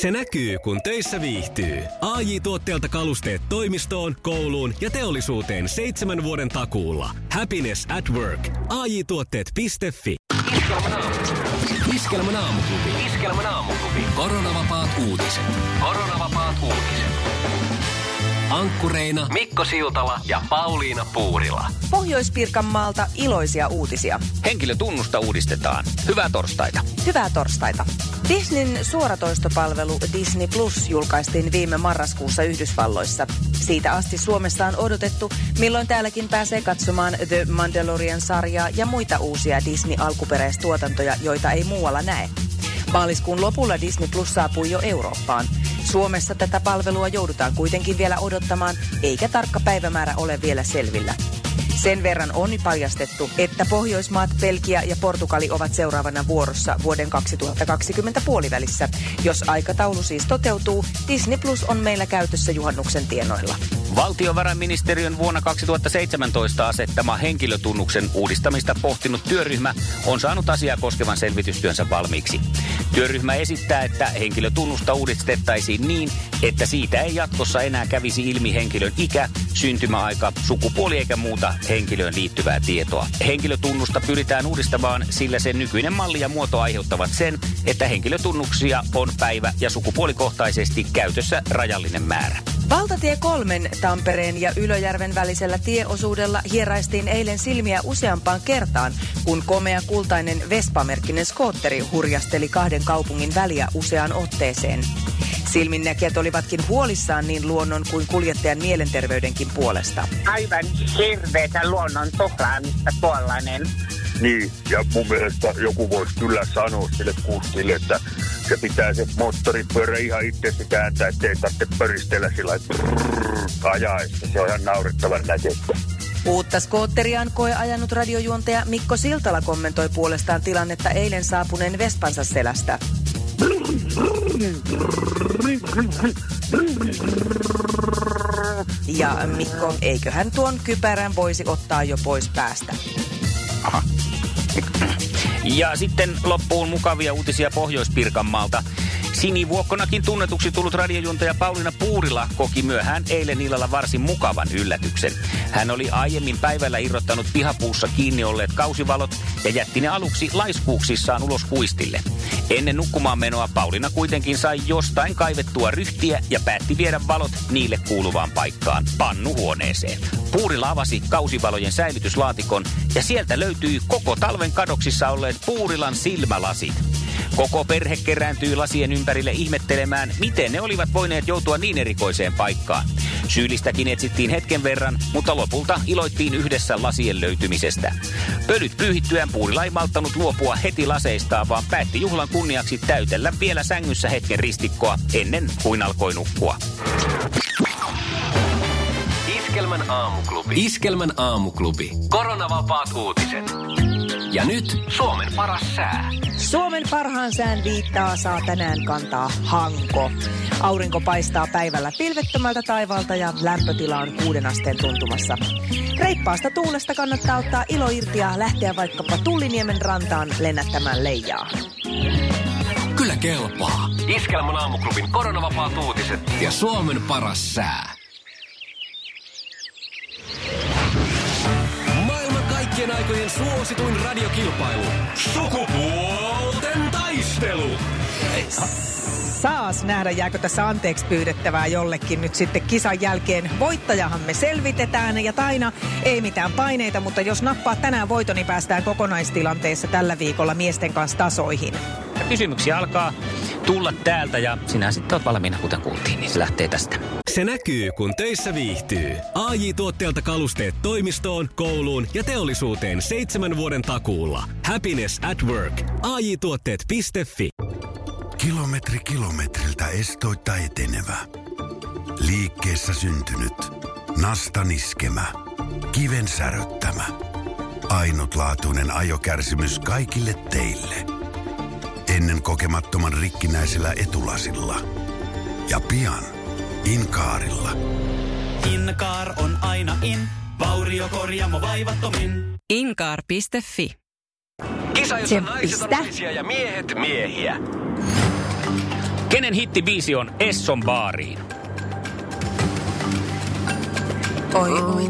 Se näkyy, kun töissä viihtyy. ai tuotteelta kalusteet toimistoon, kouluun ja teollisuuteen seitsemän vuoden takuulla. Happiness at work. ai tuotteetfi Iskelmän aamuklubi. Iskelmän aamuklubi. Koronavapaat uutiset. Koronavapaat uutiset. Ankkureina Mikko Siltala ja Pauliina Puurila. Pohjois-Pirkanmaalta iloisia uutisia. Henkilötunnusta uudistetaan. Hyvää torstaita. Hyvää torstaita. Disneyn suoratoistopalvelu Disney Plus julkaistiin viime marraskuussa Yhdysvalloissa. Siitä asti Suomessa on odotettu, milloin täälläkin pääsee katsomaan The Mandalorian-sarjaa ja muita uusia Disney-alkuperäistuotantoja, joita ei muualla näe. Maaliskuun lopulla Disney Plus saapui jo Eurooppaan. Suomessa tätä palvelua joudutaan kuitenkin vielä odottamaan, eikä tarkka päivämäärä ole vielä selvillä. Sen verran on paljastettu, että Pohjoismaat, Belgia ja Portugali ovat seuraavana vuorossa vuoden 2020 puolivälissä. Jos aikataulu siis toteutuu, Disney Plus on meillä käytössä juhannuksen tienoilla. Valtiovarainministeriön vuonna 2017 asettama henkilötunnuksen uudistamista pohtinut työryhmä on saanut asiaa koskevan selvitystyönsä valmiiksi. Työryhmä esittää, että henkilötunnusta uudistettaisiin niin, että siitä ei jatkossa enää kävisi ilmi henkilön ikä, syntymäaika, sukupuoli eikä muuta henkilöön liittyvää tietoa. Henkilötunnusta pyritään uudistamaan, sillä sen nykyinen malli ja muoto aiheuttavat sen, että henkilötunnuksia on päivä- ja sukupuolikohtaisesti käytössä rajallinen määrä. Valtatie kolmen Tampereen ja Ylöjärven välisellä tieosuudella hieraistiin eilen silmiä useampaan kertaan, kun komea kultainen Vespa-merkkinen skootteri hurjasteli kahden kaupungin väliä useaan otteeseen. Silminnäkijät olivatkin huolissaan niin luonnon kuin kuljettajan mielenterveydenkin puolesta. Aivan hirveetä luonnon tuhlaamista tuollainen. Niin, ja mun mielestä joku voisi kyllä sanoa sille kuskille, että se pitää se moottoripyörä ihan itse kääntää, ettei tarvitse pöristellä sillä ajaa, että se on ihan naurettavan näköistä. Uutta skootteriaan koe ajanut radiojuontaja Mikko Siltala kommentoi puolestaan tilannetta eilen saapuneen Vespansa selästä. Ja Mikko, eiköhän tuon kypärän voisi ottaa jo pois päästä. Aha. Ja sitten loppuun mukavia uutisia Pohjois-Pirkanmaalta. Sinivuokkonakin tunnetuksi tullut radiojuontaja Pauliina Puurila koki myöhään eilen illalla varsin mukavan yllätyksen. Hän oli aiemmin päivällä irrottanut pihapuussa kiinni olleet kausivalot ja jätti ne aluksi laiskuuksissaan ulos kuistille. Ennen nukkumaan menoa Pauliina kuitenkin sai jostain kaivettua ryhtiä ja päätti viedä valot niille kuuluvaan paikkaan, pannuhuoneeseen. Puurila avasi kausivalojen säilytyslaatikon ja sieltä löytyi koko talven kadoksissa olleet Puurilan silmälasit. Koko perhe kerääntyi lasien ympärille ihmettelemään, miten ne olivat voineet joutua niin erikoiseen paikkaan. Syyllistäkin etsittiin hetken verran, mutta lopulta iloittiin yhdessä lasien löytymisestä. Pölyt pyyhittyään Puurila ei malttanut luopua heti laseistaan, vaan päätti juhlan kunniaksi täytellä vielä sängyssä hetken ristikkoa ennen kuin alkoi nukkua. Iskelmän aamuklubi. Iskelmän aamuklubi. Koronavapaat uutiset. Ja nyt Suomen paras sää. Suomen parhaan sään viittaa saa tänään kantaa Hanko. Aurinko paistaa päivällä pilvettömältä taivaalta ja lämpötila on kuuden asteen tuntumassa. Reippaasta tuulesta kannattaa ottaa ilo irti ja lähteä vaikkapa Tulliniemen rantaan lennättämään leijaa. Kyllä kelpaa. Iskelmän aamuklubin koronavapaat uutiset. Ja Suomen paras sää. Kaikkien aikojen suosituin radiokilpailu. Sukupuolten taistelu. Saas nähdä, jääkö tässä anteeksi pyydettävää jollekin nyt sitten kisan jälkeen. Voittajahan me selvitetään ja Taina ei mitään paineita, mutta jos nappaa tänään voiton, niin päästään kokonaistilanteessa tällä viikolla miesten kanssa tasoihin. Ja kysymyksiä alkaa tulla täältä ja sinä sitten olet valmiina, kuten kuultiin, niin se lähtee tästä. Se näkyy, kun töissä viihtyy. ai tuotteelta kalusteet toimistoon, kouluun ja teollisuuteen seitsemän vuoden takuulla. Happiness at work. ai tuotteetfi Kilometri kilometriltä estoitta etenevä. Liikkeessä syntynyt. Nasta niskemä. Kiven säröttämä. Ainutlaatuinen ajokärsimys kaikille teille. Ennen kokemattoman rikkinäisellä etulasilla. Ja pian Inkaarilla. Inkaar on aina in, vauriokorjaamo vaivattomin. Inkaar.fi Kisa, jossa naiset on naisia ja miehet miehiä. Kenen hittibiisi on Esson baariin? Oi, oi.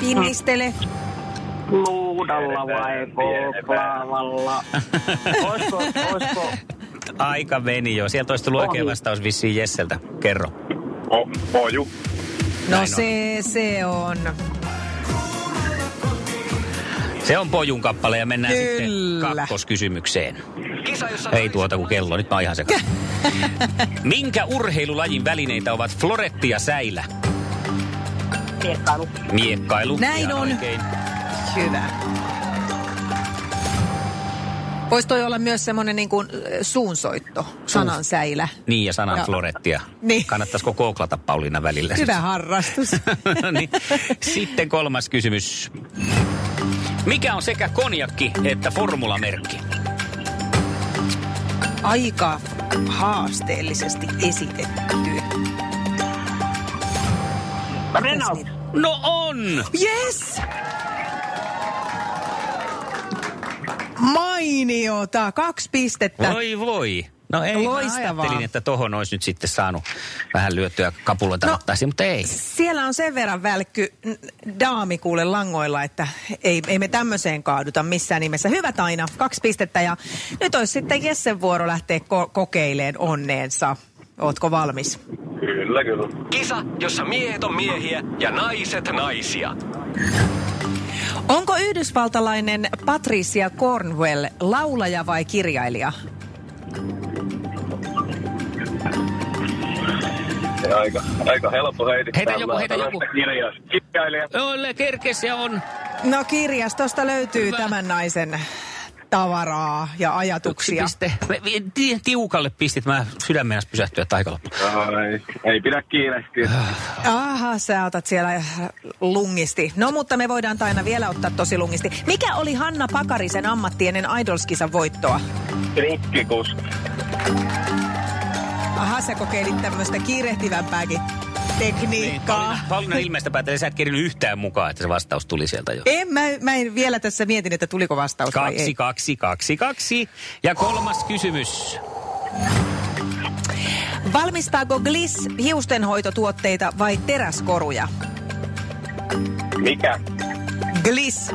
Pinnistele. Luudalla vai koklaavalla? oisko, oisko, Aika meni jo. Sieltä olisi tullut oikein vastaus vissiin Jesseltä. Kerro. O, poju. No Näin on. se, se on. Se on Pojun kappale ja mennään Kyllä. sitten kakkoskysymykseen. Kisa, jossa Ei tuota kuin kello, nyt mä oon ihan sekaisin. Minkä urheilulajin välineitä ovat floretti ja säilä? Miekkailu. Miekkailu. Näin Ihan on. Oikein. Hyvä. Voisi toi olla myös semmoinen niin kuin suunsoitto, sanan säilä. Niin ja sanan Joo. florettia. Niin. Kannattaisiko kooklata Pauliina välillä? Hyvä harrastus. No niin. Sitten kolmas kysymys. Mikä on sekä konjakki että formulamerkki? Aika haasteellisesti esitetty. Renault. No on! Yes! Mainiota, kaksi pistettä. Voi voi. No ei, Loistavaa. mä ajattelin, että tohon olisi nyt sitten saanut vähän lyöttyä kapuloita No. rattaisiin, mutta ei. Siellä on sen verran välkky daami kuule langoilla, että ei, ei me tämmöiseen kaaduta missään nimessä. Hyvät aina, kaksi pistettä ja nyt olisi sitten Jessen vuoro lähteä ko- kokeileen onneensa. Ootko valmis? Kyllä, kyllä. Kisa, jossa miehet on miehiä ja naiset naisia. Onko yhdysvaltalainen Patricia Cornwell laulaja vai kirjailija? Aika, aika helppo heittää. Heitä joku, heitä joku. Kirja, kirjailija. Olle kerkes ja on. No kirjastosta löytyy Hyvä. tämän naisen tavaraa ja Yksi ajatuksia. piste. Vi- ti- Tiukalle pistit. Mä sydämen pysähtyä taikaloppu. Ai, ei pidä kiirehtiä. Aha, sä otat siellä lungisti. No mutta me voidaan aina vielä ottaa tosi lungisti. Mikä oli Hanna Pakarisen ammatti ennen Idolskisan voittoa? Trikkikuski. Aha, sä kokeilit tämmöistä kiirehtivämpääkin tekniikkaa. Pauliina, Pauliina ilmeistä päätellä, sä et kerinyt yhtään mukaan, että se vastaus tuli sieltä jo. En, mä, mä en vielä tässä mietin, että tuliko vastaus vai Kaksi, ei. kaksi, kaksi, kaksi. Ja kolmas kysymys. Valmistaako Gliss hiustenhoitotuotteita vai teräskoruja? Mikä? Gliss.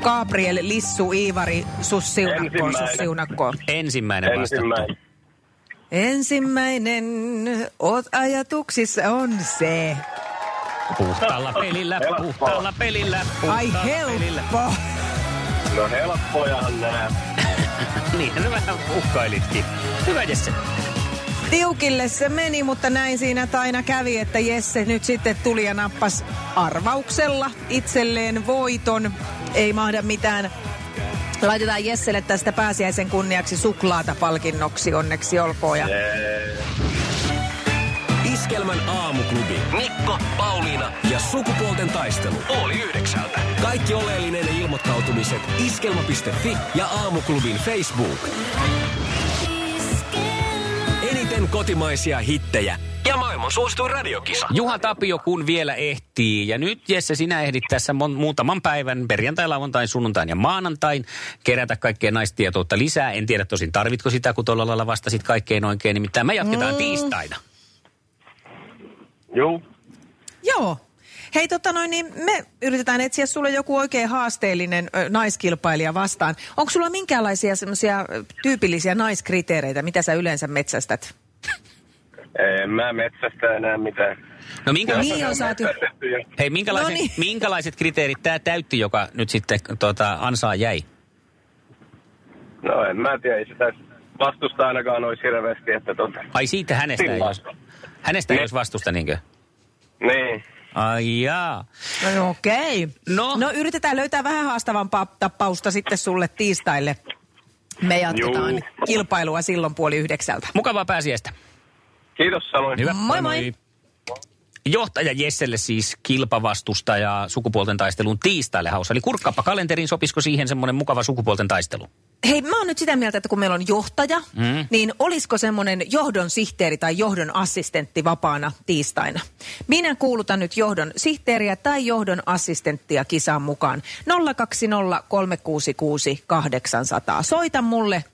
Gabriel, Lissu, Iivari, Sussiunakko, Ensimmäinen. Sussiunakko. Ensimmäinen vastaus. Ensimmäinen. Ensimmäinen oot ajatuksissa on se. Puhtaalla pelillä, puhtaalla pelillä, Ai puhtaalla pelillä. helppo. No helppojahan nää. Niin, no vähän uhkailitkin. Hyvä Jesse. Tiukille se meni, mutta näin siinä aina kävi, että Jesse nyt sitten tuli ja nappas arvauksella itselleen voiton. Ei mahda mitään. Laitetaan Jesselle tästä pääsiäisen kunniaksi suklaata palkinnoksi, onneksi olkoon. Ja Iskelmän aamuklubi. Mikko, Pauliina ja sukupuolten taistelu. Oli yhdeksältä. Kaikki oleellinen ilmoittautumiset iskelma.fi ja aamuklubin Facebook. Eniten kotimaisia hittejä ja maailman suosituin radiokisa. Juha Tapio, kun vielä ehtii. Ja nyt Jesse, sinä ehdit tässä mon- muutaman päivän, perjantai, lauantain, sunnuntain ja maanantain, kerätä kaikkea naistietoutta lisää. En tiedä tosin, tarvitko sitä, kun tuolla lailla vastasit kaikkein oikein. Nimittäin me jatketaan mm. tiistaina. Juu. Joo. Hei, tota noin, niin me yritetään etsiä sulle joku oikein haasteellinen ö, naiskilpailija vastaan. Onko sulla minkäänlaisia semmoisia tyypillisiä naiskriteereitä, mitä sä yleensä metsästät? En mä metsästä enää mitään. No minkälaiset, Niin on saatu. hei, minkälaiset, No niin. minkälaiset kriteerit tämä täytti, joka nyt sitten tota, ansaa jäi? No en mä tiedä, ei sitä vastusta ainakaan olisi hirveästi, että tota. Ai siitä hänestä ei Sillä. olisi, hänestä ei olisi vastusta niinkö? Niin. Ai jaa. No okei. No. no yritetään löytää vähän haastavampaa tappausta sitten sulle tiistaille. Me jatketaan Juu. kilpailua silloin puoli yhdeksältä. Mukavaa pääsiäistä. Kiitos samoin. Hyvä. Moi, moi. Johtaja Jesselle siis kilpavastusta ja sukupuolten taistelun tiistaille haussa. Eli kurkkaappa kalenteriin, sopisiko siihen semmoinen mukava sukupuolten taistelu? Hei, mä oon nyt sitä mieltä, että kun meillä on johtaja, mm. niin olisiko semmoinen johdon sihteeri tai johdon assistentti vapaana tiistaina? Minä kuulutan nyt johdon sihteeriä tai johdon assistenttia kisaan mukaan. 020 366 800. Soita mulle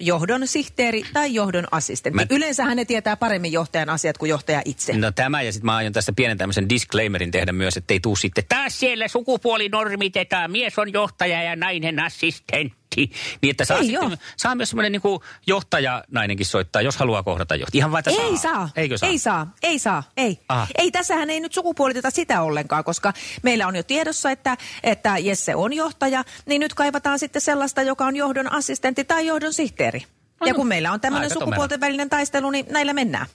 johdon sihteeri tai johdon assistentti. Mä-. Yleensähän ne tietää paremmin johtajan asiat kuin johtaja itse. No tämä ja sitten mä aion tästä pienen tämmöisen disclaimerin tehdä myös, että ei tuu sitten taas siellä sukupuoli normitetaan, mies on johtaja ja nainen assistentti. Niin että saa, Ei sitten, saa myös semmoinen niin johtaja nainenkin soittaa, jos haluaa kohdata johtaja. Ihan vaan, että Ei saa. Eikö saa? Ei saa. Ei saa. Ei. Aha. Ei tässähän ei nyt sukupuoliteta sitä ollenkaan, koska meillä on jo tiedossa, että, että Jesse on johtaja, niin nyt kaivataan sitten sellaista, joka on johdon assistentti tai johdon sihteeri. Ja kun meillä on tämmöinen tomera. sukupuolten välinen taistelu, niin näillä mennään.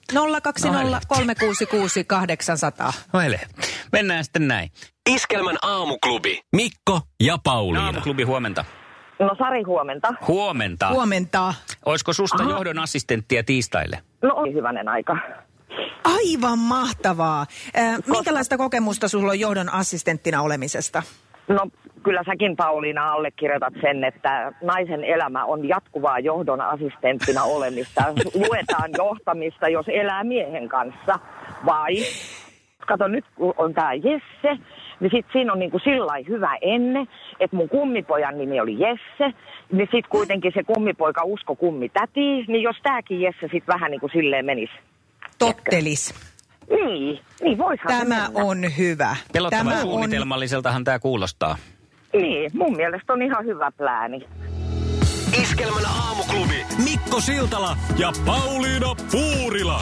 020 366 800. No hele. Mennään sitten näin. Iskelmän aamuklubi. Mikko ja Pauliina. Aamuklubi huomenta. No Sari, huomenta. Huomenta. Huomenta. Olisiko susta johdon assistenttia tiistaille? No oli hyvänen aika. Aivan mahtavaa. Äh, minkälaista kokemusta sulla on johdon assistenttina olemisesta? No kyllä säkin Pauliina allekirjoitat sen, että naisen elämä on jatkuvaa johdon assistenttina olemista. Luetaan johtamista, jos elää miehen kanssa. Vai, kato nyt kun on tämä Jesse, niin sit siinä on niinku sillä lailla hyvä enne, että mun kummipojan nimi oli Jesse, niin sit kuitenkin se kummipoika usko kummi täti, niin jos tääkin Jesse sit vähän niinku silleen menisi. Tottelis. Niin, niin voisihan Tämä mennä. on hyvä. Pelottavan Tämä on suunnitelmalliseltahan tämä kuulostaa. Niin, mun mielestä on ihan hyvä plääni. Iskelmän aamuklubi. Mikko Siltala ja Pauliina Puurila.